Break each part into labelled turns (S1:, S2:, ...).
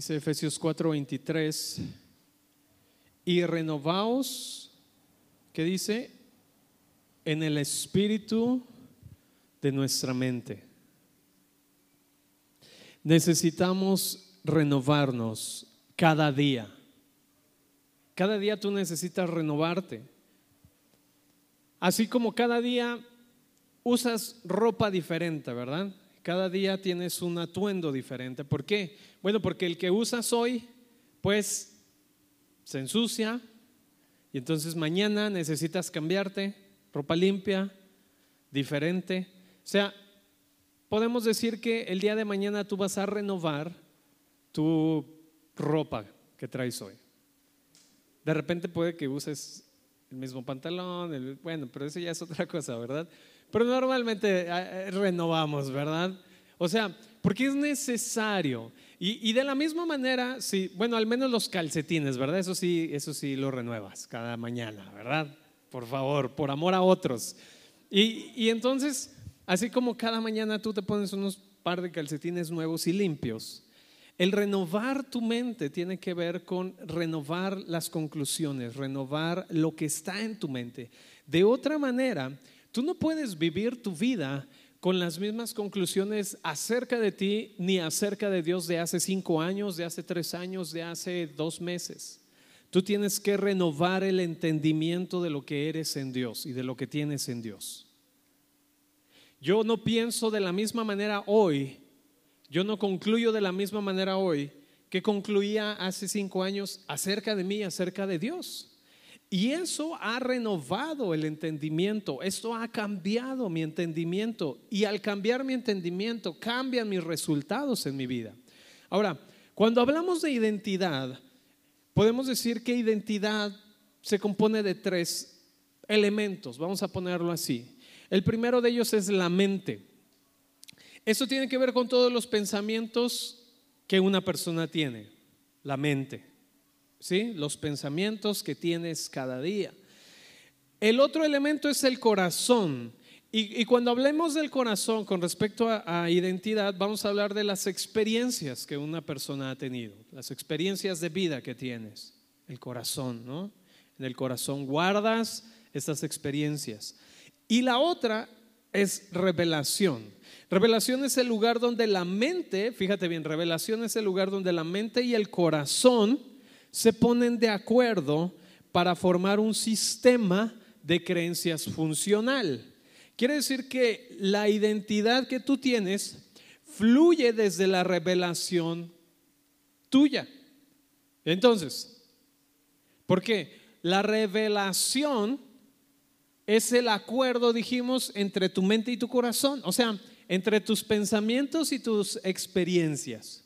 S1: Dice Efesios 4:23, y renovaos, ¿qué dice? En el espíritu de nuestra mente. Necesitamos renovarnos cada día. Cada día tú necesitas renovarte. Así como cada día usas ropa diferente, ¿verdad? Cada día tienes un atuendo diferente. ¿Por qué? Bueno, porque el que usas hoy, pues se ensucia y entonces mañana necesitas cambiarte, ropa limpia, diferente. O sea, podemos decir que el día de mañana tú vas a renovar tu ropa que traes hoy. De repente puede que uses el mismo pantalón, bueno, pero eso ya es otra cosa, ¿verdad? Pero normalmente eh, eh, renovamos, ¿verdad? O sea, porque es necesario. Y, de la misma manera, sí, bueno, al menos los calcetines, ¿verdad? Eso sí, eso sí lo renuevas cada mañana, ¿verdad? Por favor, por amor a otros. Y, y entonces, así como cada mañana tú te pones unos par de calcetines nuevos y limpios, el renovar tu mente tiene que ver con renovar las conclusiones, renovar lo que está en tu mente. De otra manera, tú no puedes vivir tu vida con las mismas conclusiones acerca de ti ni acerca de Dios de hace cinco años, de hace tres años, de hace dos meses. Tú tienes que renovar el entendimiento de lo que eres en Dios y de lo que tienes en Dios. Yo no pienso de la misma manera hoy yo no concluyo de la misma manera hoy que concluía hace cinco años acerca de mí, acerca de Dios. Y eso ha renovado el entendimiento, esto ha cambiado mi entendimiento y al cambiar mi entendimiento cambian mis resultados en mi vida. Ahora, cuando hablamos de identidad, podemos decir que identidad se compone de tres elementos, vamos a ponerlo así. El primero de ellos es la mente. Eso tiene que ver con todos los pensamientos que una persona tiene, la mente, ¿sí? Los pensamientos que tienes cada día. El otro elemento es el corazón. Y, cuando hablemos del corazón con respecto a, a, identidad, vamos a hablar de las experiencias que una persona ha tenido, las experiencias de vida que tienes, el corazón, ¿no? En el corazón guardas estas experiencias. Y la otra es revelación. Revelación es el lugar donde la mente, fíjate bien, revelación es el lugar donde la mente y el corazón se ponen de acuerdo para formar un sistema de creencias funcional. Quiere decir que la identidad que tú tienes fluye desde la revelación tuya. Entonces, ¿por qué? La revelación es el acuerdo, dijimos, entre tu mente y tu corazón. O sea, entre tus pensamientos y tus experiencias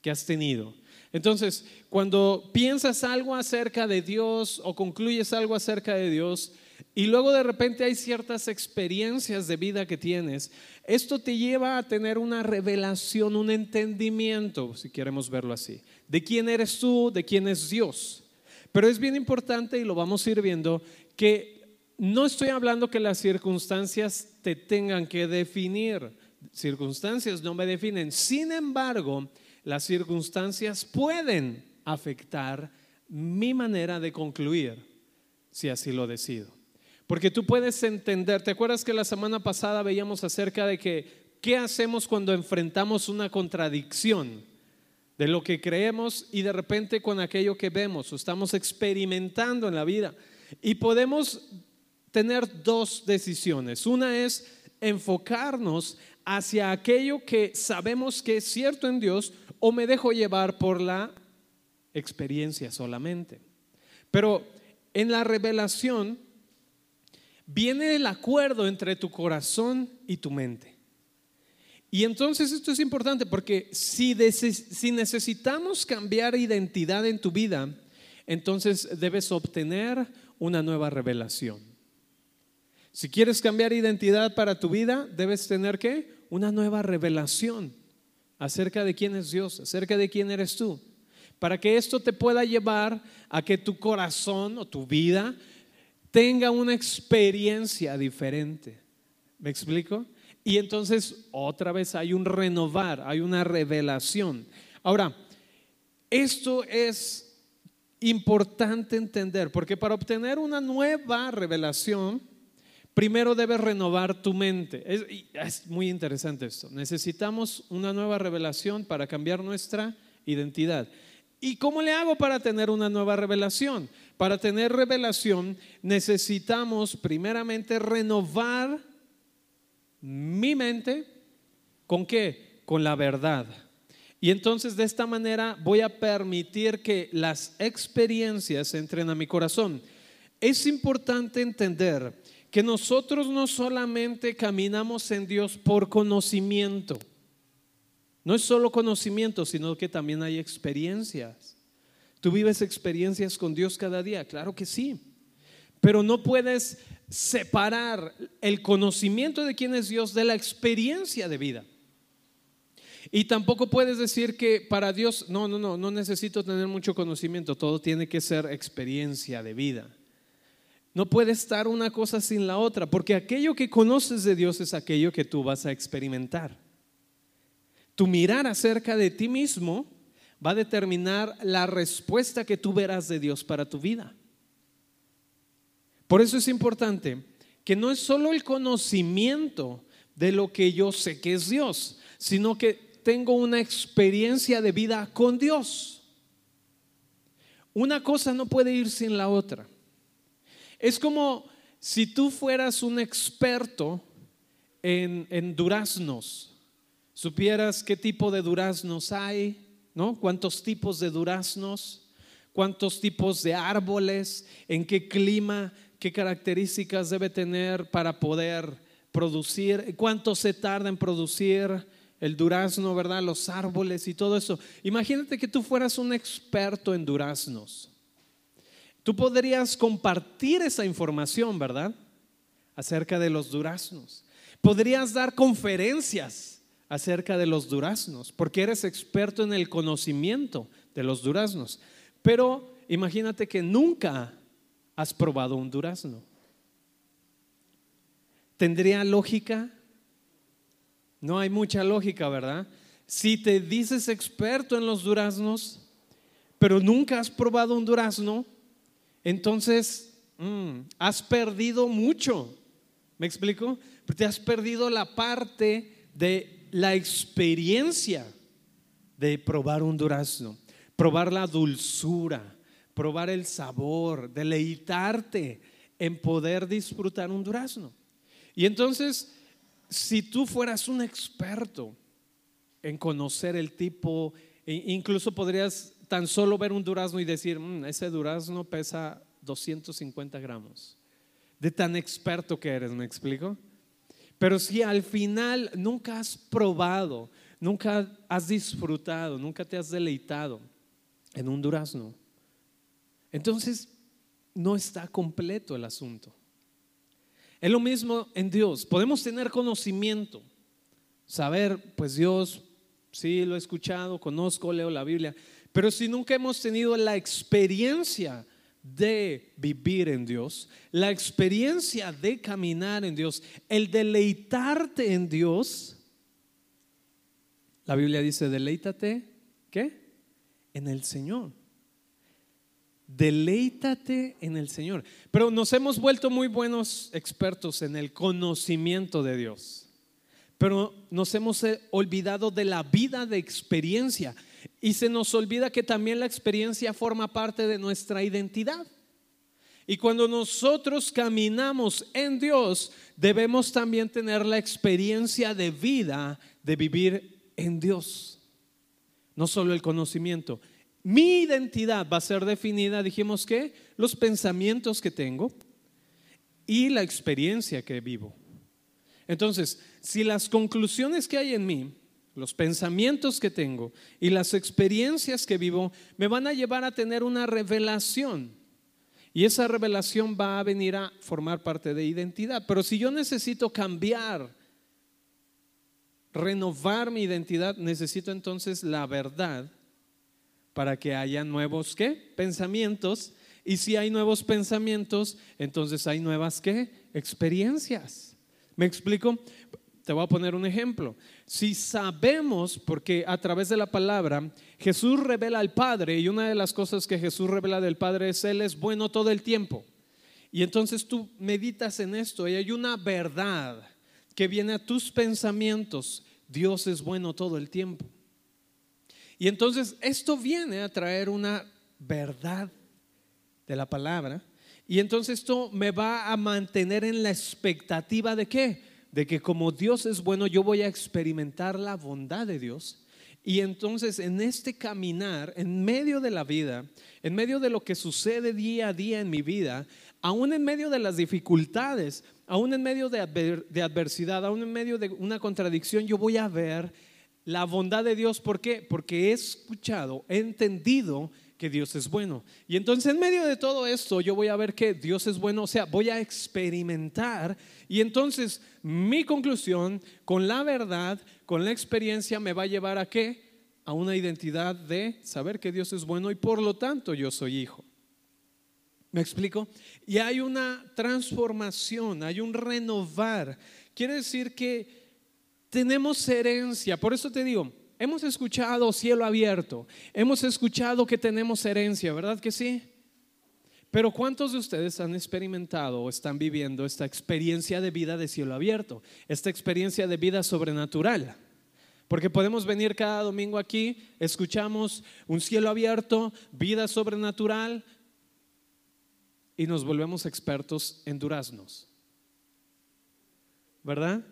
S1: que has tenido. Entonces, cuando piensas algo acerca de Dios o concluyes algo acerca de Dios y luego de repente hay ciertas experiencias de vida que tienes, esto te lleva a tener una revelación, un entendimiento, si queremos verlo así, de quién eres tú, de quién es Dios. Pero es bien importante, y lo vamos a ir viendo, que no estoy hablando que las circunstancias te tengan que definir circunstancias no me definen. Sin embargo, las circunstancias pueden afectar mi manera de concluir, si así lo decido. Porque tú puedes entender, ¿te acuerdas que la semana pasada veíamos acerca de que qué hacemos cuando enfrentamos una contradicción de lo que creemos y de repente con aquello que vemos o estamos experimentando en la vida? Y podemos tener dos decisiones. Una es enfocarnos hacia aquello que sabemos que es cierto en Dios o me dejo llevar por la experiencia solamente. Pero en la revelación viene el acuerdo entre tu corazón y tu mente. Y entonces esto es importante porque si, si necesitamos cambiar identidad en tu vida, entonces debes obtener una nueva revelación. Si quieres cambiar identidad para tu vida, debes tener que una nueva revelación acerca de quién es Dios, acerca de quién eres tú, para que esto te pueda llevar a que tu corazón o tu vida tenga una experiencia diferente. ¿Me explico? Y entonces otra vez hay un renovar, hay una revelación. Ahora, Esto es importante entender, porque para obtener una nueva revelación, primero debes renovar tu mente. Es, muy interesante esto. Necesitamos una nueva revelación para cambiar nuestra identidad. ¿Y cómo le hago para tener una nueva revelación? Para tener revelación necesitamos primeramente renovar mi mente. ¿Con qué? Con la verdad. Y entonces de esta manera voy a permitir que las experiencias entren a mi corazón. Es importante entender que nosotros no solamente caminamos en Dios por conocimiento. No es solo conocimiento, sino que también hay experiencias. ¿Tú vives experiencias con Dios cada día? Claro que sí. Pero no puedes separar el conocimiento de quién es Dios de la experiencia de vida. Y tampoco puedes decir que para Dios, no, no, no, no necesito tener mucho conocimiento, todo tiene que ser experiencia de vida. No puede estar una cosa sin la otra, porque aquello que conoces de Dios es aquello que tú vas a experimentar. Tu mirar acerca de ti mismo va a determinar la respuesta que tú verás de Dios para tu vida. Por eso es importante que no es solo el conocimiento de lo que yo sé que es Dios, sino que tengo una experiencia de vida con Dios. Una cosa no puede ir sin la otra. Es como si tú fueras un experto en, duraznos, supieras qué tipo de duraznos hay, ¿no? ¿Cuántos tipos de duraznos? ¿Cuántos tipos de árboles? ¿En qué clima? ¿Qué características debe tener para poder producir? ¿Cuánto se tarda en producir? el durazno, ¿verdad? Los árboles y todo eso. Imagínate que tú fueras un experto en duraznos. Tú podrías compartir esa información, ¿verdad? Acerca de los duraznos. Podrías dar conferencias acerca de los duraznos, porque eres experto en el conocimiento de los duraznos. Pero imagínate que nunca has probado un durazno. ¿Tendría lógica no hay mucha lógica, ¿verdad? Si te dices experto en los duraznos, pero nunca has probado un durazno, entonces mm, has perdido mucho. ¿Me explico? Te has perdido la parte de la experiencia de probar un durazno, probar la dulzura, probar el sabor, deleitarte en poder disfrutar un durazno. Y entonces si tú fueras un experto en conocer el tipo, e incluso podrías tan solo ver un durazno y decir, mm, ese durazno pesa 250 gramos. De tan experto que eres, ¿me explico? Pero si al final nunca has probado, nunca has disfrutado, nunca te has deleitado en un durazno, entonces no está completo el asunto. Es lo mismo en Dios. Podemos tener conocimiento, saber, pues Dios, sí, lo he escuchado, conozco, leo la Biblia, pero si nunca hemos tenido la experiencia de vivir en Dios, la experiencia de caminar en Dios, el deleitarte en Dios, la Biblia dice, deleítate, ¿qué? En el Señor. Deleítate en el Señor. Pero nos hemos vuelto muy buenos expertos en el conocimiento de Dios. Pero nos hemos eh, olvidado de la vida de experiencia. Y se nos olvida que también la experiencia forma parte de nuestra identidad. Y cuando nosotros caminamos en Dios, debemos también tener la experiencia de vida de vivir en Dios. No solo el conocimiento, mi identidad va a ser definida, dijimos que, los pensamientos que tengo y la experiencia que vivo. Entonces, si las conclusiones que hay en mí, los pensamientos que tengo y las experiencias que vivo me van a llevar a tener una revelación, y esa revelación va a venir a formar parte de identidad. Pero si yo necesito cambiar, renovar mi identidad, necesito entonces la verdad para que haya nuevos ¿qué? pensamientos. Y si hay nuevos pensamientos, entonces hay nuevas ¿qué? experiencias. ¿Me explico? Te voy a poner un ejemplo. Si sabemos, porque a través de la palabra Jesús revela al Padre y una de las cosas que Jesús revela del Padre es Él es bueno todo el tiempo. Y entonces tú meditas en esto y hay una verdad que viene a tus pensamientos. Dios es bueno todo el tiempo. Y entonces esto viene a traer una verdad de la palabra. Y entonces esto me va a mantener en la expectativa de qué? De que como Dios es bueno, yo voy a experimentar la bondad de Dios. Y entonces en este caminar, en medio de la vida, en medio de lo que sucede día a día en mi vida, aún en medio de las dificultades, aún en medio de, adversidad, aún en medio de una contradicción, yo voy a ver la bondad de Dios. ¿Por qué? Porque he escuchado, he entendido que Dios es bueno. Y entonces en medio de todo esto yo voy a ver que Dios es bueno, o sea, voy a experimentar. Y entonces mi conclusión con la verdad, con la experiencia, me va a llevar a qué? A una identidad de saber que Dios es bueno y por lo tanto yo soy hijo. ¿Me explico? Y hay una transformación, hay un renovar. Quiere decir que tenemos herencia. Por eso te digo, Hemos escuchado cielo abierto, hemos escuchado que tenemos herencia, ¿verdad que sí? Pero ¿cuántos de ustedes han experimentado o están viviendo esta experiencia de vida de cielo abierto, esta experiencia de vida sobrenatural? Porque podemos venir cada domingo aquí, escuchamos un cielo abierto, vida sobrenatural, y nos volvemos expertos en duraznos. ¿Verdad?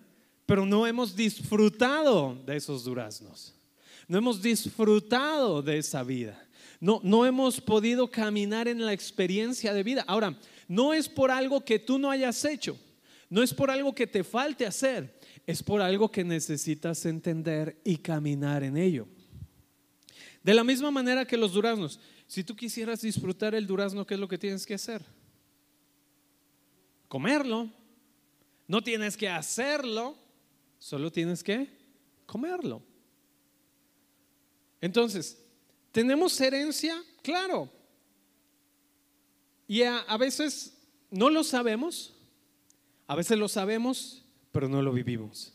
S1: Pero no hemos disfrutado de esos duraznos. No hemos disfrutado de esa vida. No, no hemos podido caminar en la experiencia de vida. Ahora, no es por algo que tú no hayas hecho. No es por algo que te falte hacer. Es por algo que necesitas entender y caminar en ello. De la misma manera que los duraznos. Si tú quisieras disfrutar el durazno, ¿qué es lo que tienes que hacer? Comerlo. No tienes que hacerlo, solo tienes que comerlo. Entonces, ¿tenemos herencia? Claro. Y a, veces no lo sabemos, a veces lo sabemos, pero no lo vivimos.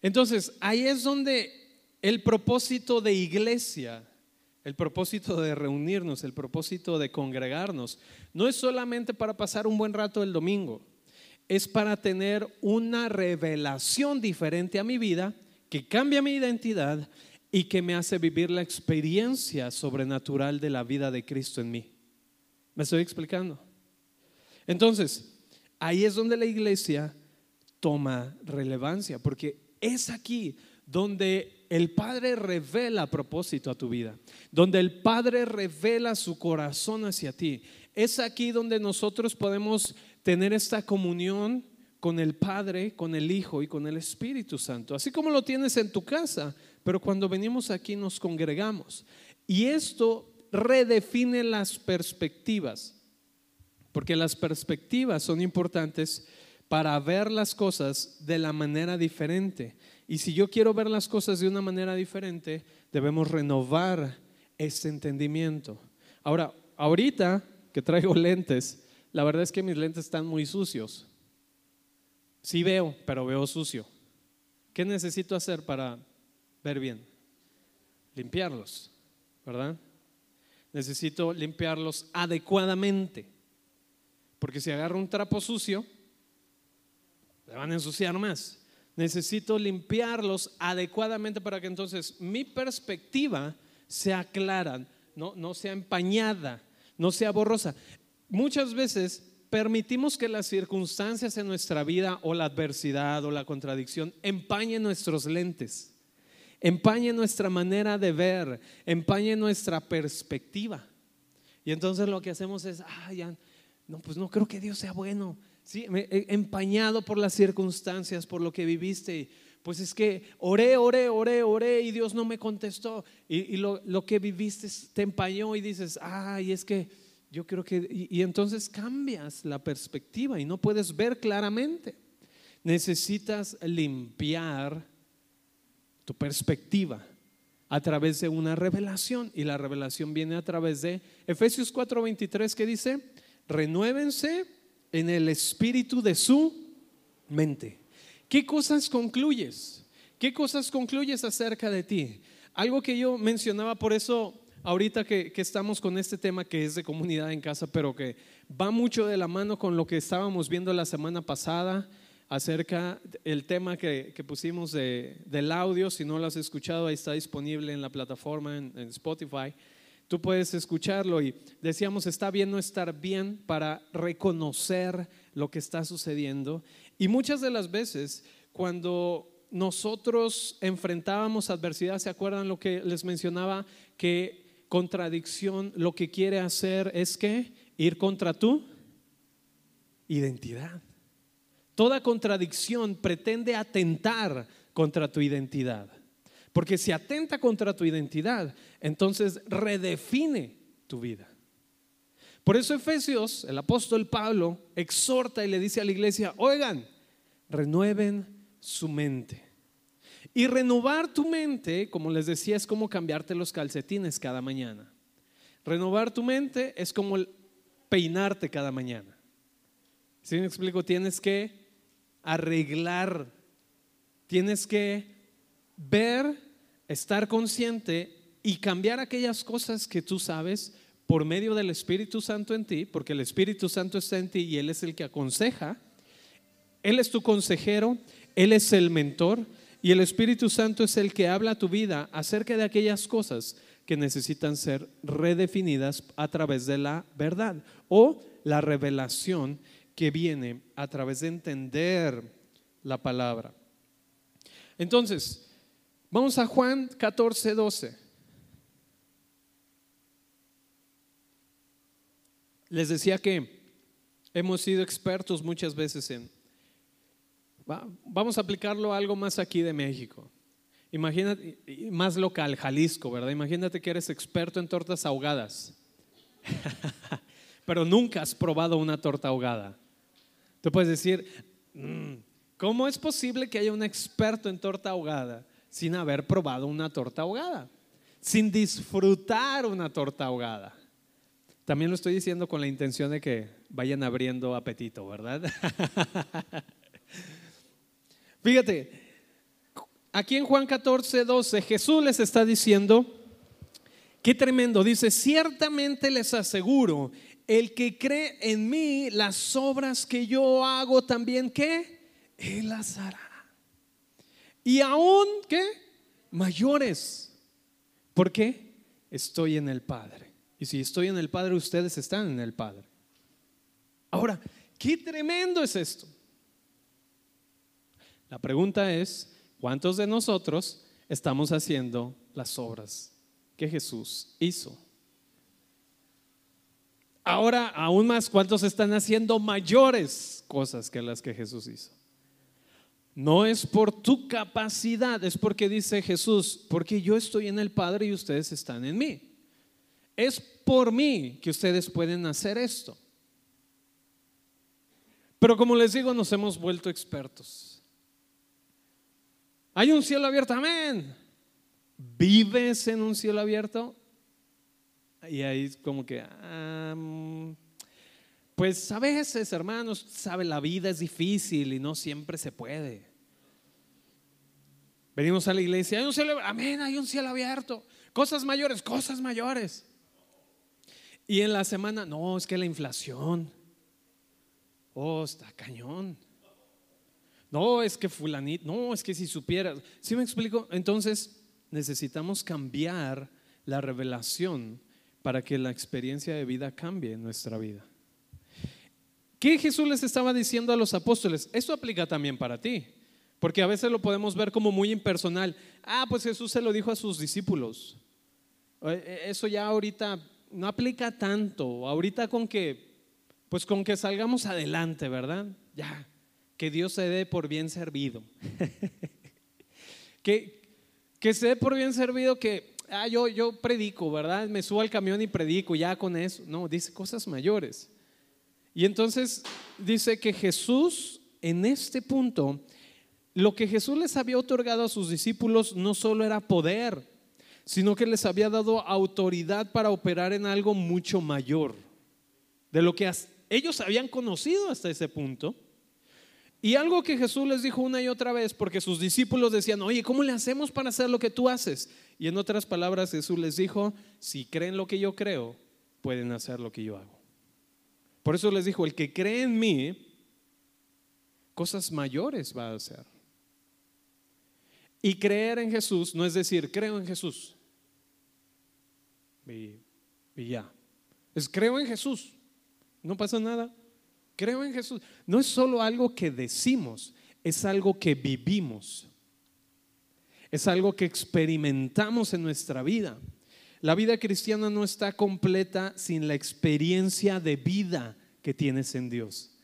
S1: Entonces, ahí es donde el propósito de iglesia, el propósito de reunirnos, el propósito de congregarnos, no es solamente para pasar un buen rato el domingo, es para tener una revelación diferente a mi vida que cambia mi identidad y que me hace vivir la experiencia sobrenatural de la vida de Cristo en mí. ¿Me estoy explicando? Entonces, ahí es donde la iglesia toma relevancia, porque es aquí donde el Padre revela propósito a tu vida, donde el Padre revela su corazón hacia ti. Es aquí donde nosotros podemos tener esta comunión con el Padre, con el Hijo y con el Espíritu Santo, así como lo tienes en tu casa pero cuando venimos aquí nos congregamos. Y esto redefine las perspectivas, porque las perspectivas son importantes para ver las cosas de la manera diferente. Y si yo quiero ver las cosas de una manera diferente, debemos renovar ese entendimiento. Ahora, ahorita que traigo lentes, la verdad es que mis lentes están muy sucios. Sí veo, pero veo sucio. ¿Qué necesito hacer para ver bien, limpiarlos, ¿verdad? Necesito limpiarlos adecuadamente, porque si agarro un trapo sucio, le van a ensuciar más. Necesito limpiarlos adecuadamente para que entonces mi perspectiva sea clara, no, no sea empañada, no sea borrosa. Muchas veces permitimos que las circunstancias en nuestra vida o la adversidad o la contradicción empañen nuestros lentes empañe nuestra manera de ver, empañe nuestra perspectiva. Y entonces lo que hacemos es, ah, ya, no, pues no creo que Dios sea bueno. Sí, empañado por las circunstancias, por lo que viviste. Pues es que oré, oré, oré, oré y Dios no me contestó. Y, lo, que viviste te empañó y dices, ay, es que yo creo que... y entonces cambias la perspectiva y no puedes ver claramente. Necesitas limpiar tu perspectiva a través de una revelación y la revelación viene a través de Efesios 4:23 que dice, renuévense en el espíritu de su mente. ¿Qué cosas concluyes? ¿Qué cosas concluyes acerca de ti? Algo que yo mencionaba, por eso ahorita que, estamos con este tema que es de comunidad en casa, pero que va mucho de la mano con lo que estábamos viendo la semana pasada acerca del tema que, pusimos del audio. Si no lo has escuchado, ahí está disponible en la plataforma, en, en Spotify. Tú puedes escucharlo y decíamos, está bien no estar bien para reconocer lo que está sucediendo. Y muchas de las veces, cuando nosotros enfrentábamos adversidad, ¿se acuerdan lo que les mencionaba? Que contradicción lo que quiere hacer es que ir contra tu identidad. Toda contradicción pretende atentar contra tu identidad. Porque si atenta contra tu identidad, entonces redefine tu vida. Por eso Efesios, el apóstol Pablo, exhorta y le dice a la iglesia, oigan, renueven su mente. Y renovar tu mente, como les decía, es como cambiarte los calcetines cada mañana. Renovar tu mente es como peinarte cada mañana. Si me explico? Tienes que arreglar, tienes que ver, estar consciente y cambiar aquellas cosas que tú sabes por medio del Espíritu Santo en ti, porque el Espíritu Santo está en ti y Él es el que aconseja. Él es tu consejero, Él es el mentor y el Espíritu Santo es el que habla a tu vida acerca de aquellas cosas que necesitan ser redefinidas a través de la verdad o la revelación que viene a través de entender la palabra. Entonces, vamos a Juan 14, 12. Les decía que hemos sido expertos muchas veces en... Vamos a aplicarlo a algo más aquí de México. Imagínate, más local, Jalisco, ¿verdad? Imagínate que eres experto en tortas ahogadas, pero nunca has probado una torta ahogada. Tú puedes decir, mm, ¿cómo es posible que haya un experto en torta ahogada sin haber probado una torta ahogada? Sin disfrutar una torta ahogada. También lo estoy diciendo con la intención de que vayan abriendo apetito, ¿verdad? Fíjate, aquí en Juan 14, 12, Jesús les está diciendo, qué tremendo, dice, ciertamente les aseguro, el que cree en mí, las obras que yo hago también, ¿qué? Él las hará. Y aún, ¿qué? Mayores. ¿Por qué? Estoy en el Padre. Y si estoy en el Padre, ustedes están en el Padre. Ahora, qué tremendo es esto. La pregunta es, ¿cuántos de nosotros estamos haciendo las obras que Jesús hizo? Ahora, aún más, ¿cuántos están haciendo mayores cosas que las que Jesús hizo? No es por tu capacidad, es porque dice Jesús, porque yo estoy en el Padre y ustedes están en mí. Es por mí que ustedes pueden hacer esto. Pero como les digo, nos hemos vuelto expertos. Hay un cielo abierto, amén. ¿Vives en un cielo abierto? Y ahí como que, pues a veces, hermanos, sabe, la vida es difícil y no siempre se puede. Venimos a la iglesia, hay un cielo, amén, hay un cielo abierto. Cosas mayores, cosas mayores. Y en la semana, no, es que la inflación. Oh, está cañón. No, es que fulanito, no, es que si supieras. ¿Sí me explico? Entonces necesitamos cambiar la revelación para que la experiencia de vida cambie en nuestra vida. ¿Qué Jesús les estaba diciendo a los apóstoles? Eso aplica también para ti, porque a veces lo podemos ver como muy impersonal. Ah, pues Jesús se lo dijo a sus discípulos. Eh, eh, eso ya ahorita no aplica tanto. Ahorita con que, pues con que salgamos adelante, ¿verdad? Ya, que Dios se dé por bien servido. que, que se dé por bien servido que ah, yo, yo predico, ¿verdad? Me subo al camión y predico, ya con eso. No, dice cosas mayores. Y entonces dice que Jesús, en este punto, lo que Jesús les había otorgado a sus discípulos no solo era poder, sino que les había dado autoridad para operar en algo mucho mayor de lo que ellos habían conocido hasta ese punto. Y algo que Jesús les dijo una y otra vez, porque sus discípulos decían, oye, ¿cómo le hacemos para hacer lo que tú haces? Y en otras palabras Jesús les dijo, si creen lo que yo creo, pueden hacer lo que yo hago. Por eso les dijo, el que cree en mí, cosas mayores va a hacer. Y creer en Jesús no es decir, creo en Jesús. Y, ya. Es creo en Jesús. No pasa nada. Creo en Jesús. No es solo algo que decimos, es algo que vivimos. Es algo que experimentamos en nuestra vida. La vida cristiana no está completa sin la experiencia de vida que tienes en Dios.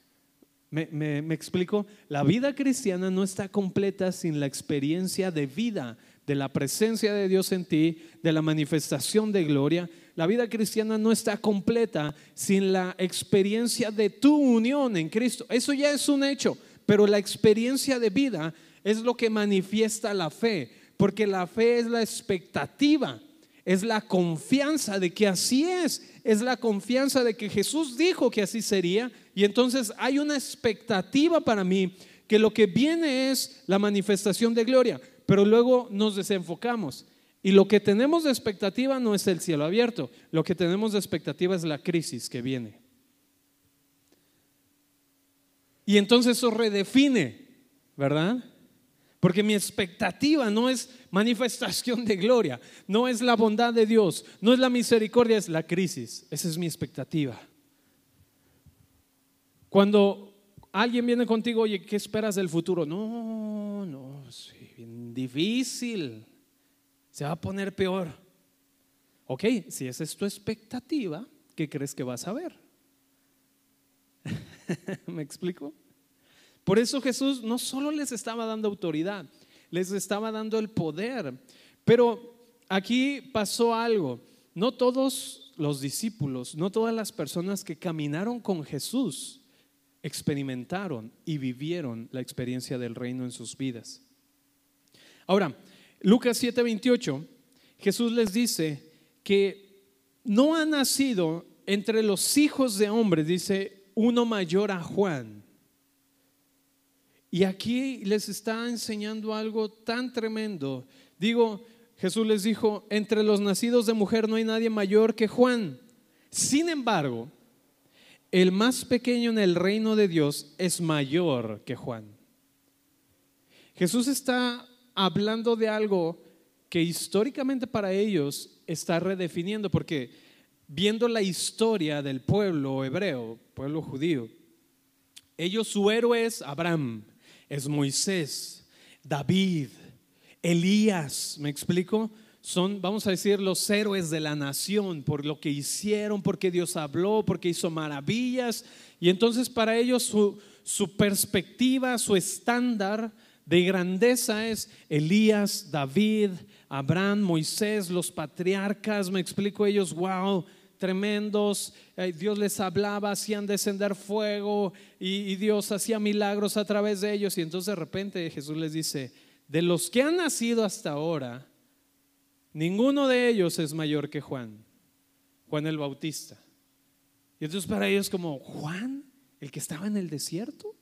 S1: ¿Me, explico? La vida cristiana no está completa sin la experiencia de vida, de la presencia de Dios en ti, de la manifestación de gloria. La vida cristiana no está completa sin la experiencia de tu unión en Cristo. Eso ya es un hecho, pero la experiencia de vida es lo que manifiesta la fe, porque la fe es la expectativa es la confianza de que así es, es la confianza de que Jesús dijo que así sería y entonces hay una expectativa para mí que lo que viene es la manifestación de gloria, pero luego nos desenfocamos y lo que tenemos de expectativa no es el cielo abierto, lo que tenemos de expectativa es la crisis que viene. Y entonces eso redefine, ¿verdad? Porque mi expectativa no es manifestación de gloria, no es la bondad de Dios, no es la misericordia, es la crisis. Esa es mi expectativa. Cuando alguien viene contigo, oye, ¿qué esperas del futuro? No, no, sí, difícil. Se va a poner peor. Ok, si esa es tu expectativa, ¿qué crees que vas a ver? ¿Me explico? Por eso Jesús no solo les estaba dando autoridad, les estaba dando el poder. Pero aquí pasó algo. No todos los discípulos, no todas las personas que caminaron con Jesús experimentaron y vivieron la experiencia del reino en sus vidas. Ahora, Lucas 7:28, Jesús les dice que no ha nacido entre los hijos de hombres, dice, uno mayor a Juan y aquí les está enseñando algo tan tremendo. Digo, Jesús les dijo, entre los nacidos de mujer no hay nadie mayor que Juan. Sin embargo, el más pequeño en el reino de Dios es mayor que Juan. Jesús está hablando de algo que históricamente para ellos está redefiniendo, porque viendo la historia del pueblo hebreo, pueblo judío, ellos su héroe es Abraham, es Moisés, David, Elías, ¿me explico? Son, vamos a decir, los héroes de la nación por lo que hicieron, porque Dios habló, porque hizo maravillas. Y entonces para ellos su, su perspectiva, su estándar de grandeza es Elías, David, Abraham, Moisés, los patriarcas, me explico ellos, wow, tremendos, eh, Dios les hablaba, hacían descender fuego y, Dios hacía milagros a través de ellos. Y entonces de repente Jesús les dice, de los que han nacido hasta ahora, ninguno de ellos es mayor que Juan, Juan el Bautista. Y entonces para ellos como, Juan, el que estaba en el desierto.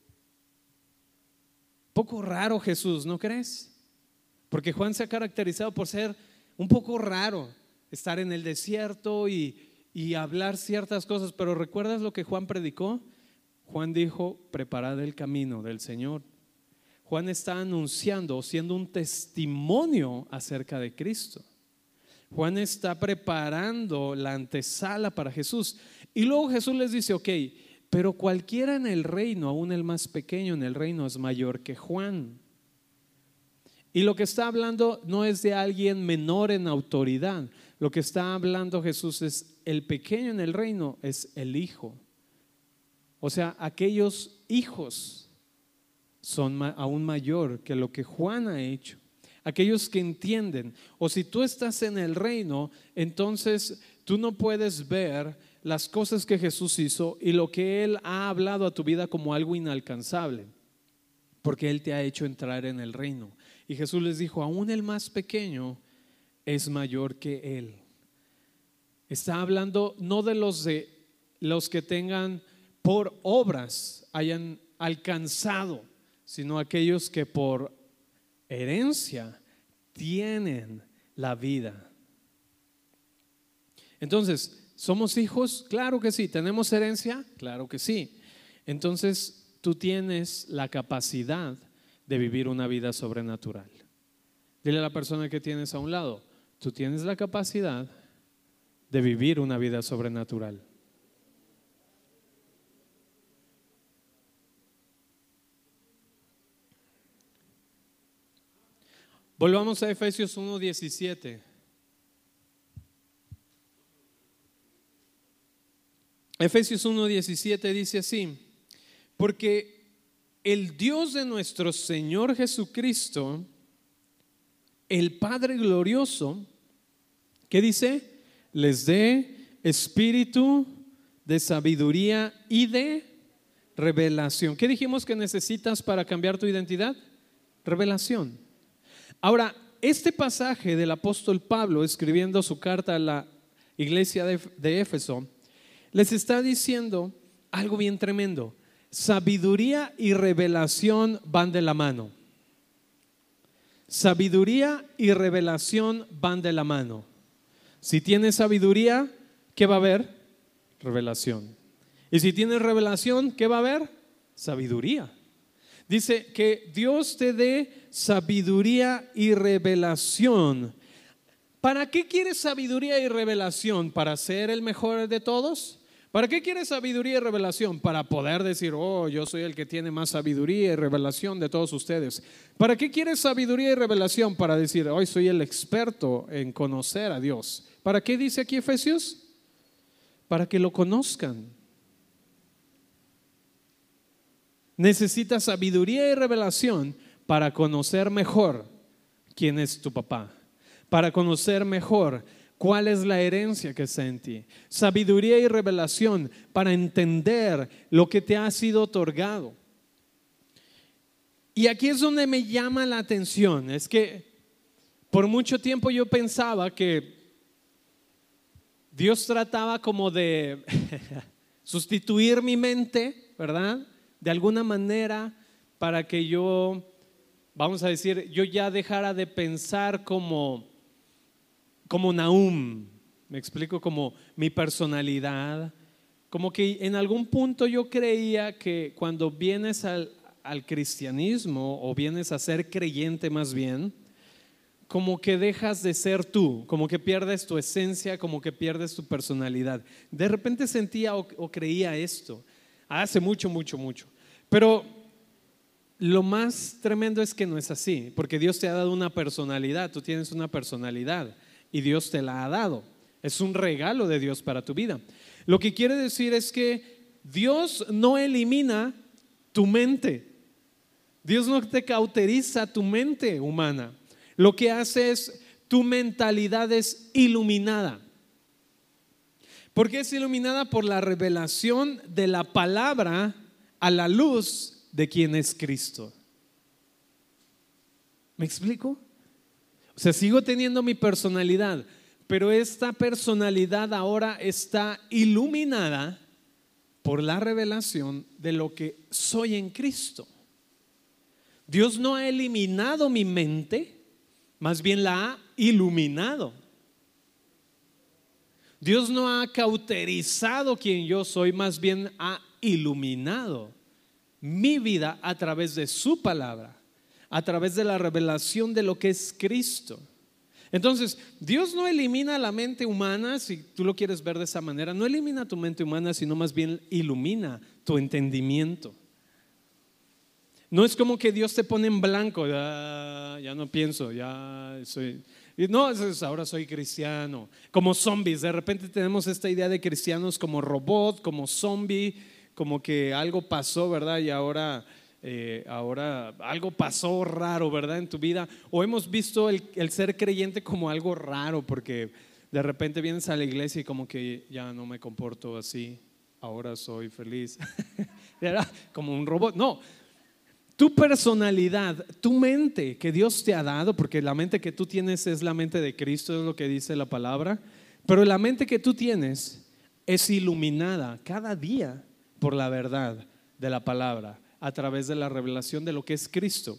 S1: Poco raro Jesús, ¿no crees? Porque Juan se ha caracterizado por ser un poco raro, estar en el desierto y, y hablar ciertas cosas, pero ¿recuerdas lo que Juan predicó? Juan dijo, preparad el camino del Señor. Juan está anunciando, siendo un testimonio acerca de Cristo. Juan está preparando la antesala para Jesús. Y luego Jesús les dice, ok, pero cualquiera en el reino, aún el más pequeño en el reino, es mayor que Juan. Y lo que está hablando no es de alguien menor en autoridad. Lo que está hablando Jesús es el pequeño en el reino, es el hijo. O sea, aquellos hijos son aún mayor que lo que Juan ha hecho. Aquellos que entienden. O si tú estás en el reino, entonces tú no puedes ver las cosas que Jesús hizo y lo que Él ha hablado a tu vida como algo inalcanzable. Porque Él te ha hecho entrar en el reino. Y Jesús les dijo, aún el más pequeño es mayor que él. Está hablando no de los de los que tengan por obras hayan alcanzado, sino aquellos que por herencia tienen la vida. Entonces, ¿somos hijos? Claro que sí. ¿Tenemos herencia? Claro que sí. Entonces, tú tienes la capacidad de vivir una vida sobrenatural. Dile a la persona que tienes a un lado, tú tienes la capacidad de vivir una vida sobrenatural. Volvamos a Efesios 1:17. Efesios 1:17 dice así, porque el Dios de nuestro Señor Jesucristo, el Padre glorioso, ¿qué dice? Les dé espíritu de sabiduría y de revelación. ¿Qué dijimos que necesitas para cambiar tu identidad? Revelación. Ahora, este pasaje del apóstol Pablo escribiendo su carta a la iglesia de, Éfeso, les está diciendo algo bien tremendo. Sabiduría y revelación van de la mano. Sabiduría y revelación van de la mano. Si tienes sabiduría, ¿qué va a haber? Revelación. Y si tienes revelación, ¿qué va a haber? Sabiduría. Dice que Dios te dé sabiduría y revelación. ¿Para qué quieres sabiduría y revelación? ¿Para ser el mejor de todos? ¿Para qué quieres sabiduría y revelación? Para poder decir, oh, yo soy el que tiene más sabiduría y revelación de todos ustedes. ¿Para qué quieres sabiduría y revelación? Para decir, hoy soy el experto en conocer a Dios. ¿Para qué dice aquí Efesios? Para que lo conozcan. Necesitas sabiduría y revelación para conocer mejor quién es tu papá, para conocer mejor cuál es la herencia que está en ti. Sabiduría y revelación para entender lo que te ha sido otorgado. Y aquí es donde me llama la atención, es que por mucho tiempo yo pensaba que Dios trataba como de sustituir mi mente, ¿verdad? de alguna manera para que yo, vamos a decir, yo ya dejara de pensar como, como Naum, me explico, como mi personalidad, como que en algún punto yo creía que cuando vienes al, al cristianismo o vienes a ser creyente más bien, como que dejas de ser tú, como que pierdes tu esencia, como que pierdes tu personalidad. De repente sentía o, o creía esto, hace mucho, mucho, mucho. Pero lo más tremendo es que no es así, porque Dios te ha dado una personalidad, tú tienes una personalidad y Dios te la ha dado. Es un regalo de Dios para tu vida. Lo que quiere decir es que Dios no elimina tu mente. Dios no te cauteriza tu mente humana. Lo que hace es tu mentalidad es iluminada. Porque es iluminada por la revelación de la palabra a la luz de quien es Cristo. ¿Me explico? O sea, sigo teniendo mi personalidad, pero esta personalidad ahora está iluminada por la revelación de lo que soy en Cristo. Dios no ha eliminado mi mente, más bien la ha iluminado. Dios no ha cauterizado quien yo soy, más bien ha iluminado mi vida a través de su palabra, a través de la revelación de lo que es Cristo. Entonces, Dios no elimina la mente humana, si tú lo quieres ver de esa manera, no elimina tu mente humana, sino más bien ilumina tu entendimiento. No es como que Dios te pone en blanco, ya, no pienso, ya soy... No, ahora soy cristiano. Como zombies, de repente tenemos esta idea de cristianos como robot, como zombie, como que algo pasó, ¿verdad? Y ahora, eh, ahora algo pasó raro, ¿verdad? En tu vida. O hemos visto el, ser creyente como algo raro, porque de repente vienes a la iglesia y como que ya no me comporto así, ahora soy feliz. como un robot. No, tu personalidad, tu mente que Dios te ha dado, porque la mente que tú tienes es la mente de Cristo, es lo que dice la palabra, pero la mente que tú tienes es iluminada cada día por la verdad de la palabra a través de la revelación de lo que es Cristo,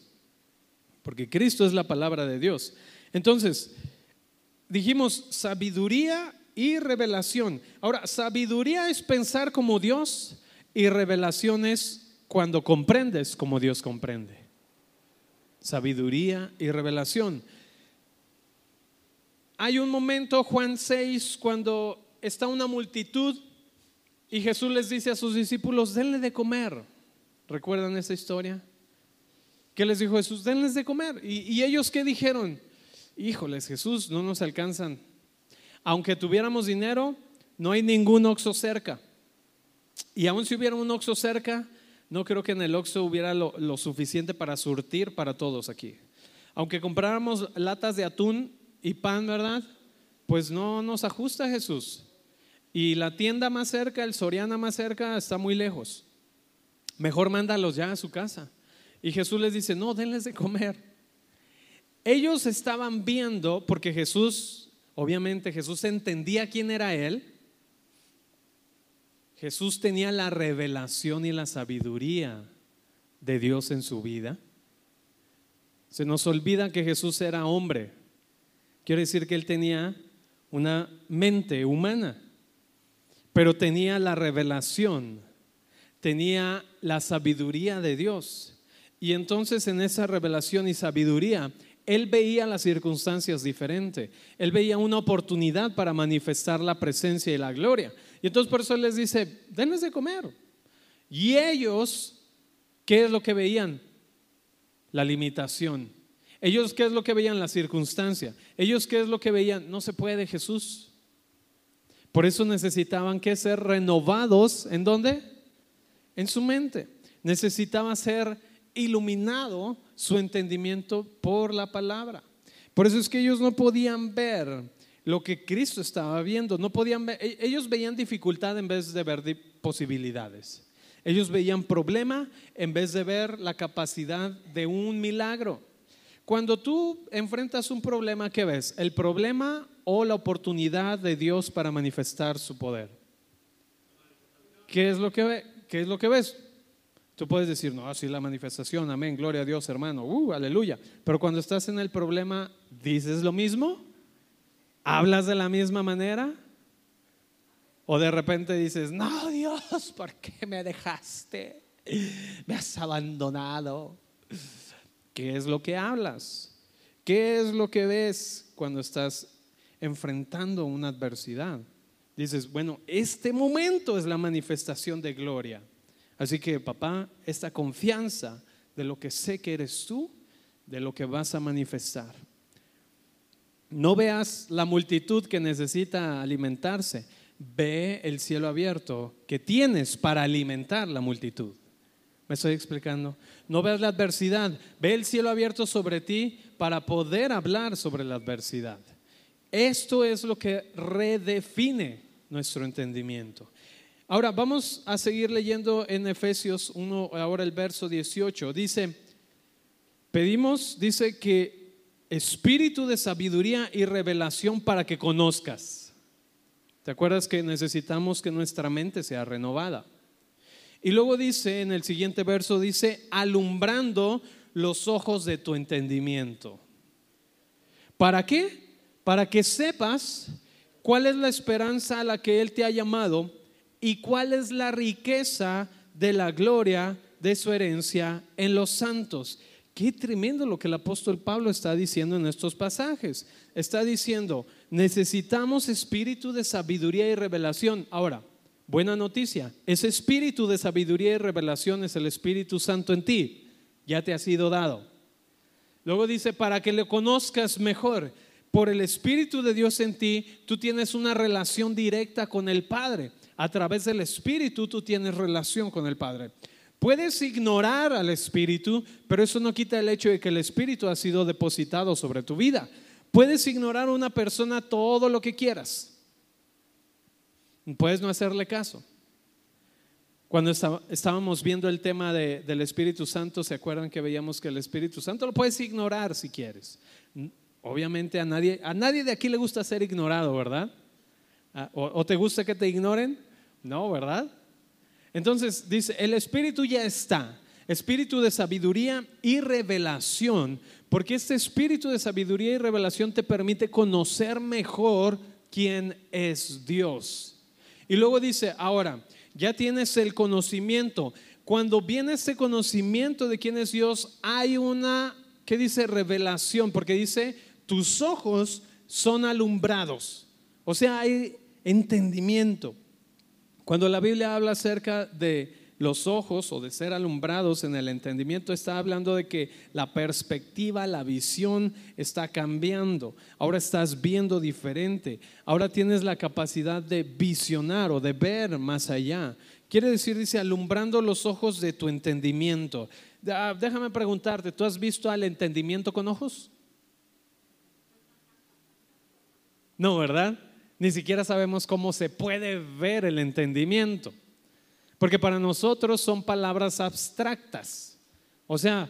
S1: porque Cristo es la palabra de Dios. Entonces, dijimos sabiduría y revelación. Ahora, sabiduría es pensar como Dios y revelación es cuando comprendes como Dios comprende. Sabiduría y revelación. Hay un momento, Juan 6, cuando está una multitud y Jesús les dice a sus discípulos, denle de comer. ¿Recuerdan esa historia? ¿Qué les dijo Jesús? Denles de comer. ¿Y, ellos qué dijeron? Híjoles, Jesús, no nos alcanzan. Aunque tuviéramos dinero, no hay ningún oxo cerca. Y aún si hubiera un oxo cerca, no creo que en el oxo hubiera lo, lo suficiente para surtir para todos aquí. Aunque compráramos latas de atún y pan, ¿verdad? Pues no nos ajusta Jesús. Y la tienda más cerca, el Soriana más cerca, está muy lejos. Mejor mándalos ya a su casa. Y Jesús les dice, no, denles de comer. Ellos estaban viendo, porque Jesús, obviamente Jesús entendía quién era Él. Jesús tenía la revelación y la sabiduría de Dios en su vida. Se nos olvida que Jesús era hombre. Quiere decir que Él tenía una mente humana pero tenía la revelación, tenía la sabiduría de Dios. Y entonces en esa revelación y sabiduría, él veía las circunstancias diferente. Él veía una oportunidad para manifestar la presencia y la gloria. Y entonces por eso él les dice, denles de comer. Y ellos, ¿qué es lo que veían? La limitación. Ellos, ¿qué es lo que veían? La circunstancia. Ellos, ¿qué es lo que veían? No se puede, Jesús. Por eso necesitaban que ser renovados. ¿En dónde? En su mente. Necesitaba ser iluminado su entendimiento por la palabra. Por eso es que ellos no podían ver lo que Cristo estaba viendo. No podían e-, ellos veían dificultad en vez de ver posibilidades. Ellos veían problema en vez de ver la capacidad de un milagro. Cuando tú enfrentas un problema, ¿qué ves? ¿El problema o la oportunidad de Dios para manifestar su poder? ¿Qué es lo que, qué es lo que ves? Tú puedes decir, no, así la manifestación, amén, gloria a Dios, hermano, uh, aleluya. Pero cuando estás en el problema, ¿dices lo mismo? ¿Hablas de la misma manera? O de repente dices, no, Dios, ¿por qué me dejaste? Me has abandonado. ¿Qué es lo que hablas? ¿Qué es lo que ves cuando estás enfrentando una adversidad? Dices, bueno, este momento es la manifestación de gloria. Así que, papá, esta confianza de lo que sé que eres tú, de lo que vas a manifestar. No veas la multitud que necesita alimentarse, ve el cielo abierto que tienes para alimentar la multitud. ¿Me estoy explicando? No veas la adversidad, ve el cielo abierto sobre ti para poder hablar sobre la adversidad. Esto es lo que redefine nuestro entendimiento. Ahora vamos a seguir leyendo en Efesios 1, ahora el verso 18. Dice, pedimos, dice que espíritu de sabiduría y revelación para que conozcas. ¿Te acuerdas que necesitamos que nuestra mente sea renovada? Y luego dice, en el siguiente verso, dice, alumbrando los ojos de tu entendimiento. ¿Para qué? Para que sepas cuál es la esperanza a la que Él te ha llamado y cuál es la riqueza de la gloria de su herencia en los santos. Qué tremendo lo que el apóstol Pablo está diciendo en estos pasajes. Está diciendo, necesitamos espíritu de sabiduría y revelación. Ahora, Buena noticia, ese espíritu de sabiduría y revelación es el Espíritu Santo en ti, ya te ha sido dado. Luego dice, para que le conozcas mejor, por el Espíritu de Dios en ti, tú tienes una relación directa con el Padre. A través del Espíritu tú tienes relación con el Padre. Puedes ignorar al Espíritu, pero eso no quita el hecho de que el Espíritu ha sido depositado sobre tu vida. Puedes ignorar a una persona todo lo que quieras, Puedes no hacerle caso. Cuando estábamos viendo el tema del Espíritu Santo, ¿se acuerdan que veíamos que el Espíritu Santo lo puedes ignorar si quieres? Obviamente a nadie, a nadie de aquí le gusta ser ignorado, ¿verdad? ¿O, te gusta que te ignoren? No, ¿verdad? Entonces dice, el Espíritu ya está. espíritu de sabiduría y revelación, porque este espíritu de sabiduría y revelación te permite conocer mejor quién es Dios. Y luego dice, ahora, ya tienes el conocimiento. Cuando viene ese conocimiento de quién es Dios, hay una, ¿qué dice? Revelación, porque dice, tus ojos son alumbrados. O sea, hay entendimiento. Cuando la Biblia habla acerca de los ojos o de ser alumbrados en el entendimiento, está hablando de que la perspectiva, la visión está cambiando. Ahora estás viendo diferente. Ahora tienes la capacidad de visionar o de ver más allá. Quiere decir, dice, alumbrando los ojos de tu entendimiento. Ah, déjame preguntarte, ¿tú has visto al entendimiento con ojos? No, ¿verdad? Ni siquiera sabemos cómo se puede ver el entendimiento. Porque para nosotros son palabras abstractas. O sea,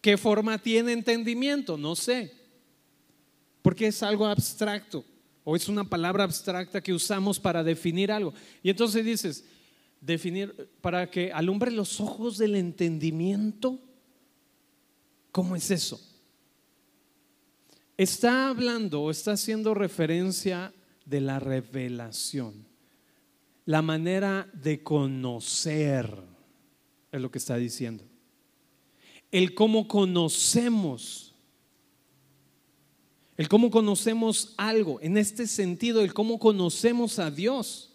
S1: ¿qué forma tiene entendimiento? No sé. Porque es algo abstracto o es una palabra abstracta que usamos para definir algo. Y entonces dices, definir para que alumbre los ojos del entendimiento. ¿Cómo es eso? Está hablando o está haciendo referencia de la revelación la manera de conocer, es lo que está diciendo. El cómo conocemos, el cómo conocemos algo, en este sentido, el cómo conocemos a Dios.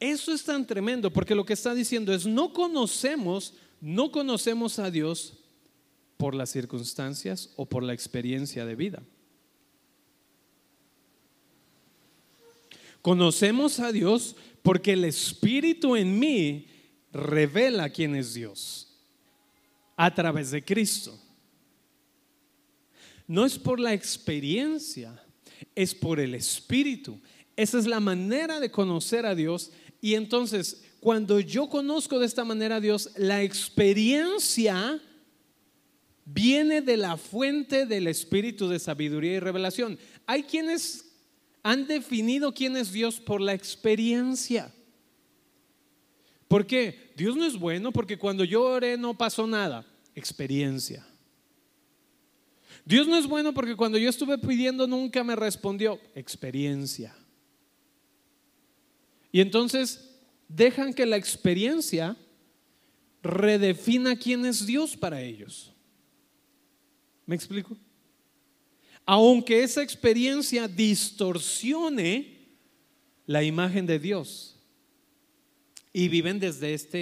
S1: Eso es tan tremendo porque lo que está diciendo es, no conocemos, no conocemos a Dios por las circunstancias o por la experiencia de vida. Conocemos a Dios porque el Espíritu en mí revela quién es Dios a través de Cristo. No es por la experiencia, es por el Espíritu. Esa es la manera de conocer a Dios. Y entonces, cuando yo conozco de esta manera a Dios, la experiencia viene de la fuente del Espíritu de sabiduría y revelación. Hay quienes han definido quién es Dios por la experiencia. ¿Por qué? Dios no es bueno porque cuando yo oré no pasó nada. Experiencia. Dios no es bueno porque cuando yo estuve pidiendo nunca me respondió. Experiencia. Y entonces dejan que la experiencia redefina quién es Dios para ellos. ¿Me explico? aunque esa experiencia distorsione la imagen de Dios. Y viven desde esta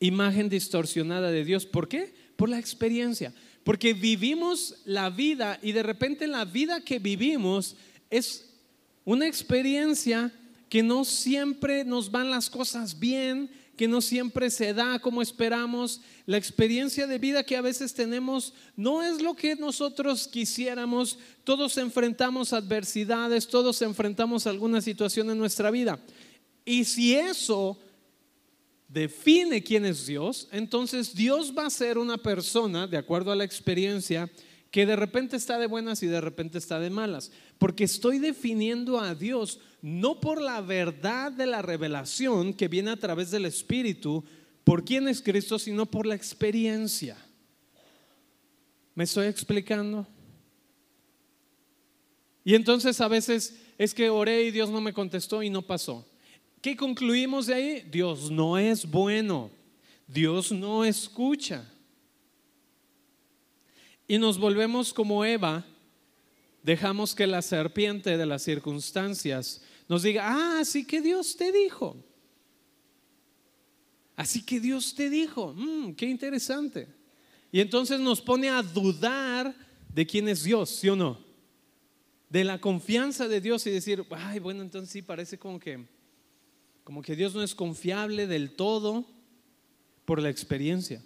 S1: imagen distorsionada de Dios. ¿Por qué? Por la experiencia. Porque vivimos la vida y de repente la vida que vivimos es una experiencia que no siempre nos van las cosas bien, que no siempre se da como esperamos. La experiencia de vida que a veces tenemos no es lo que nosotros quisiéramos. Todos enfrentamos adversidades, todos enfrentamos alguna situación en nuestra vida. Y si eso define quién es Dios, entonces Dios va a ser una persona, de acuerdo a la experiencia, que de repente está de buenas y de repente está de malas. Porque estoy definiendo a Dios no por la verdad de la revelación que viene a través del Espíritu, por quién es Cristo, sino por la experiencia. ¿Me estoy explicando? Y entonces a veces es que oré y Dios no me contestó y no pasó. ¿Qué concluimos de ahí? Dios no es bueno. Dios no escucha y nos volvemos como Eva, dejamos que la serpiente de las circunstancias nos diga, ah, así que Dios te dijo. Así que Dios te dijo, mm, qué interesante. Y entonces nos pone a dudar de quién es Dios, ¿sí o no? De la confianza de Dios y decir, ay, bueno, entonces sí parece como que, como que Dios no es confiable del todo por la experiencia.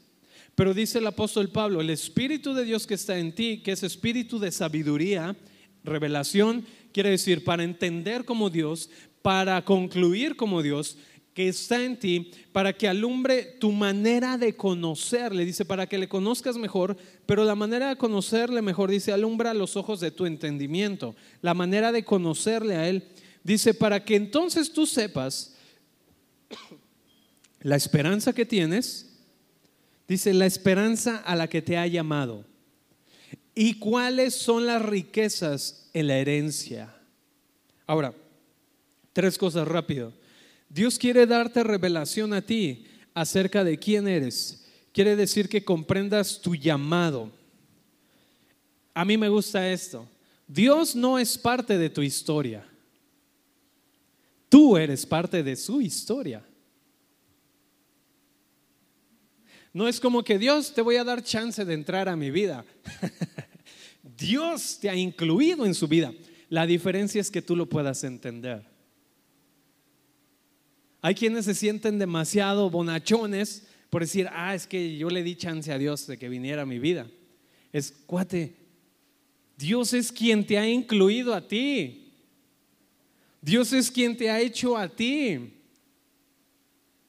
S1: Pero dice el apóstol Pablo, el Espíritu de Dios que está en ti, que es espíritu de sabiduría, revelación, quiere decir para entender como Dios, para concluir como Dios, que está en ti, para que alumbre tu manera de conocerle, dice, para que le conozcas mejor, pero la manera de conocerle mejor, dice, alumbra los ojos de tu entendimiento, la manera de conocerle a Él, dice, para que entonces tú sepas la esperanza que tienes, Dice, la esperanza a la que te ha llamado. ¿Y cuáles son las riquezas en la herencia? Ahora, tres cosas rápido. Dios quiere darte revelación a ti acerca de quién eres. Quiere decir que comprendas tu llamado. A mí me gusta esto. Dios no es parte de tu historia. Tú eres parte de su historia. No es como que Dios te voy a dar chance de entrar a mi vida. Dios te ha incluido en su vida. La diferencia es que tú lo puedas entender. Hay quienes se sienten demasiado bonachones por decir, ah, es que yo le di chance a Dios de que viniera a mi vida. Es, cuate, Dios es quien te ha incluido a ti. Dios es quien te ha hecho a ti.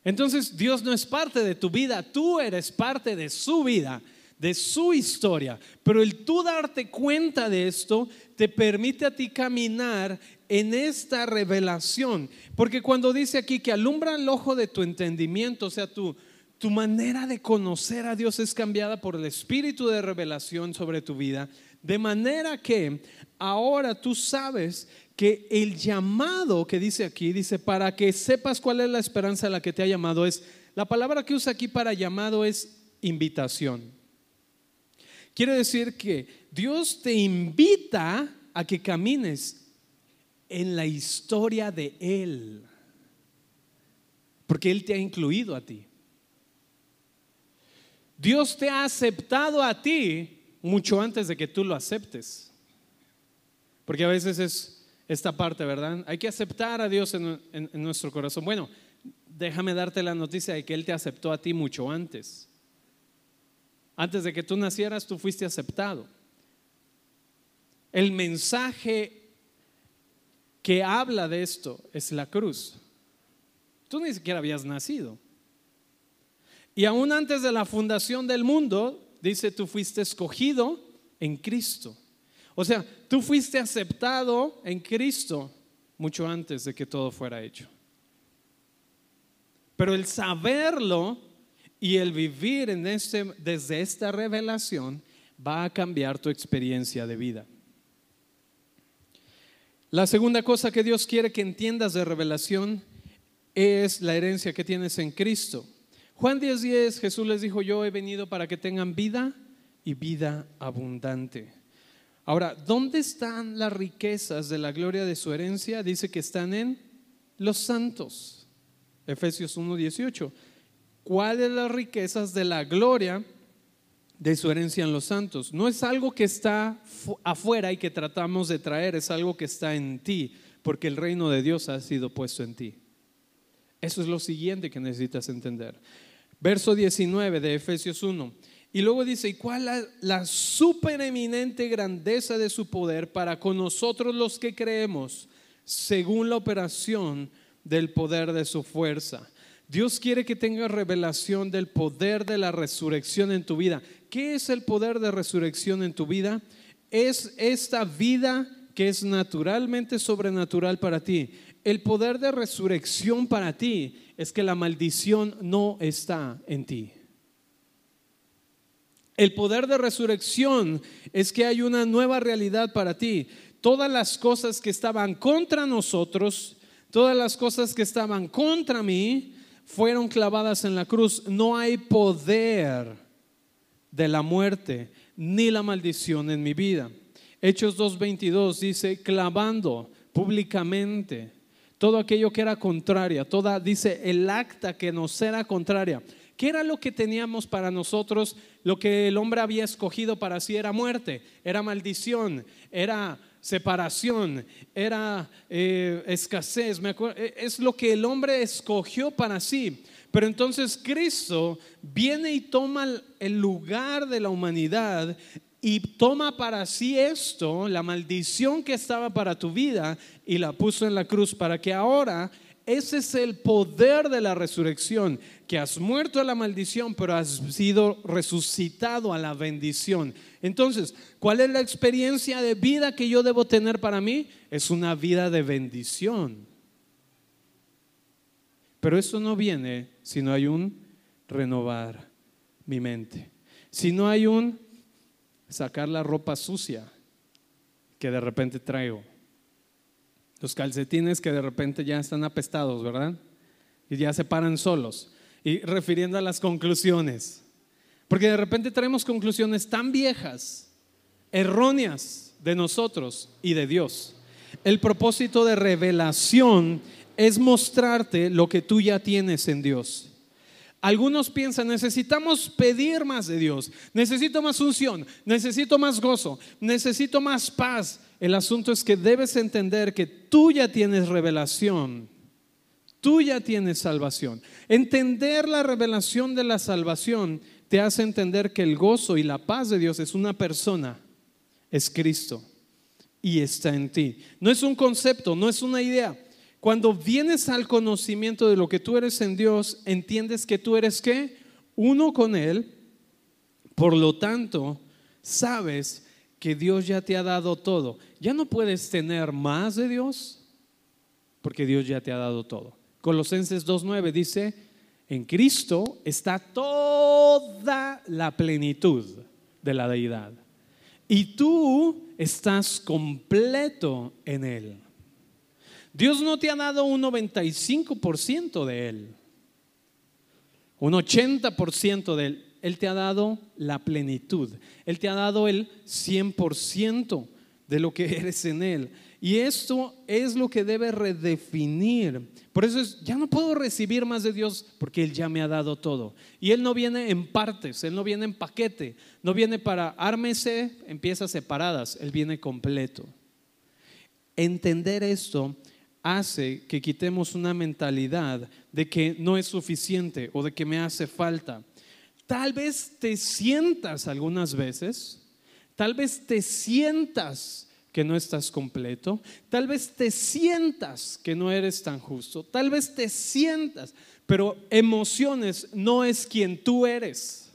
S1: Entonces Dios no es parte de tu vida, tú eres parte de su vida, de su historia. Pero el tú darte cuenta de esto te permite a ti caminar en esta revelación. Porque cuando dice aquí que alumbra el ojo de tu entendimiento, o sea, tu, tu manera de conocer a Dios es cambiada por el espíritu de revelación sobre tu vida, de manera que ahora tú sabes que el llamado que dice aquí, dice, para que sepas cuál es la esperanza a la que te ha llamado, es, la palabra que usa aquí para llamado es invitación. Quiere decir que Dios te invita a que camines en la historia de Él, porque Él te ha incluido a ti. Dios te ha aceptado a ti mucho antes de que tú lo aceptes. Porque a veces es esta parte, ¿verdad? Hay que aceptar a Dios en, nuestro corazón. Bueno, déjame darte la noticia de que Él te aceptó a ti mucho antes. Antes de que tú nacieras, tú fuiste aceptado. El mensaje que habla de esto es la cruz. Tú ni siquiera habías nacido. Y aún antes de la fundación del mundo, dice, tú fuiste escogido en Cristo. O sea, tú fuiste aceptado en Cristo mucho antes de que todo fuera hecho. Pero el saberlo y el vivir en este, desde esta revelación va a cambiar tu experiencia de vida. La segunda cosa que Dios quiere que entiendas de revelación es la herencia que tienes en Cristo. Juan 10:10 10, Jesús les dijo, yo he venido para que tengan vida y vida abundante. Ahora, ¿dónde están las riquezas de la gloria de su herencia? Dice que están en los santos. Efesios 1:18. ¿Cuáles las riquezas de la gloria de su herencia en los santos? No es algo que está afuera y que tratamos de traer, es algo que está en ti, porque el reino de Dios ha sido puesto en ti. Eso es lo siguiente que necesitas entender. Verso 19 de Efesios 1. Y luego dice, ¿y cuál la, la supereminente grandeza de su poder para con nosotros los que creemos, según la operación del poder de su fuerza? Dios quiere que tengas revelación del poder de la resurrección en tu vida. ¿Qué es el poder de resurrección en tu vida? Es esta vida que es naturalmente sobrenatural para ti. El poder de resurrección para ti es que la maldición no está en ti. El poder de resurrección es que hay una nueva realidad para ti. Todas las cosas que estaban contra nosotros, todas las cosas que estaban contra mí, fueron clavadas en la cruz. No hay poder de la muerte ni la maldición en mi vida. Hechos 2.22 dice, clavando públicamente todo aquello que era contraria, toda, dice, el acta que nos era contraria ¿Qué era lo que teníamos para nosotros? Lo que el hombre había escogido para sí era muerte, era maldición, era separación, era eh, escasez. E, es lo que el hombre escogió para sí. Pero entonces Cristo viene y toma el lugar de la humanidad y toma para sí esto, la maldición que estaba para tu vida, y la puso en la cruz para que ahora ese es el poder de la resurrección, que has muerto a la maldición, pero has sido resucitado a la bendición. Entonces, ¿cuál es la experiencia de vida que yo debo tener para mí? Es una vida de bendición. Pero eso no viene si no hay un renovar mi mente. Si no hay un sacar la ropa sucia que de repente traigo. Los calcetines que de repente ya están apestados, ¿verdad? Y ya se paran solos. Y refiriendo a las conclusiones. Porque de repente traemos conclusiones tan viejas, erróneas de nosotros y de Dios. El propósito de revelación es mostrarte lo que tú ya tienes en Dios. Algunos piensan, necesitamos pedir más de Dios, necesito más unción, necesito más gozo, necesito más paz. El asunto es que debes entender que tú ya tienes revelación, tú ya tienes salvación. Entender la revelación de la salvación te hace entender que el gozo y la paz de Dios es una persona, es Cristo y está en ti. No es un concepto, no es una idea. Cuando vienes al conocimiento de lo que tú eres en Dios, entiendes que tú eres qué? Uno con Él. Por lo tanto, sabes que Dios ya te ha dado todo. Ya no puedes tener más de Dios porque Dios ya te ha dado todo. Colosenses 2.9 dice, en Cristo está toda la plenitud de la deidad. Y tú estás completo en Él. Dios no te ha dado un 95% de Él, un 80% de Él. Él te ha dado la plenitud. Él te ha dado el 100% de lo que eres en Él. Y esto es lo que debe redefinir. Por eso es, ya no puedo recibir más de Dios porque Él ya me ha dado todo. Y Él no viene en partes, Él no viene en paquete, no viene para ármese en piezas separadas, Él viene completo. Entender esto hace que quitemos una mentalidad de que no es suficiente o de que me hace falta. Tal vez te sientas algunas veces, tal vez te sientas que no estás completo, tal vez te sientas que no eres tan justo, tal vez te sientas, pero emociones no es quien tú eres.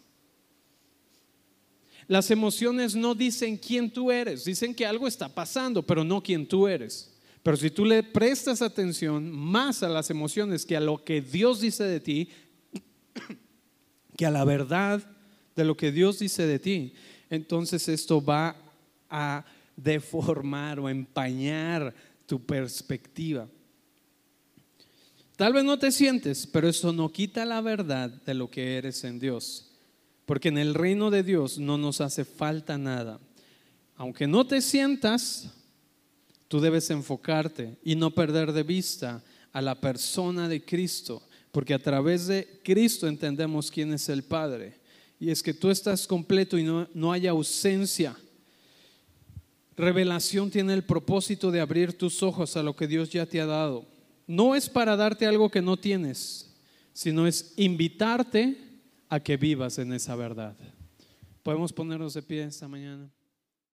S1: Las emociones no dicen quién tú eres, dicen que algo está pasando, pero no quién tú eres. Pero si tú le prestas atención más a las emociones que a lo que Dios dice de ti, que a la verdad de lo que Dios dice de ti, entonces esto va a deformar o empañar tu perspectiva. Tal vez no te sientes, pero eso no quita la verdad de lo que eres en Dios. Porque en el reino de Dios no nos hace falta nada. Aunque no te sientas, Tú debes enfocarte y no perder de vista a la persona de Cristo, porque a través de Cristo entendemos quién es el Padre. Y es que tú estás completo y no, no hay ausencia. Revelación tiene el propósito de abrir tus ojos a lo que Dios ya te ha dado. No es para darte algo que no tienes, sino es invitarte a que vivas en esa verdad. Podemos ponernos de pie esta mañana.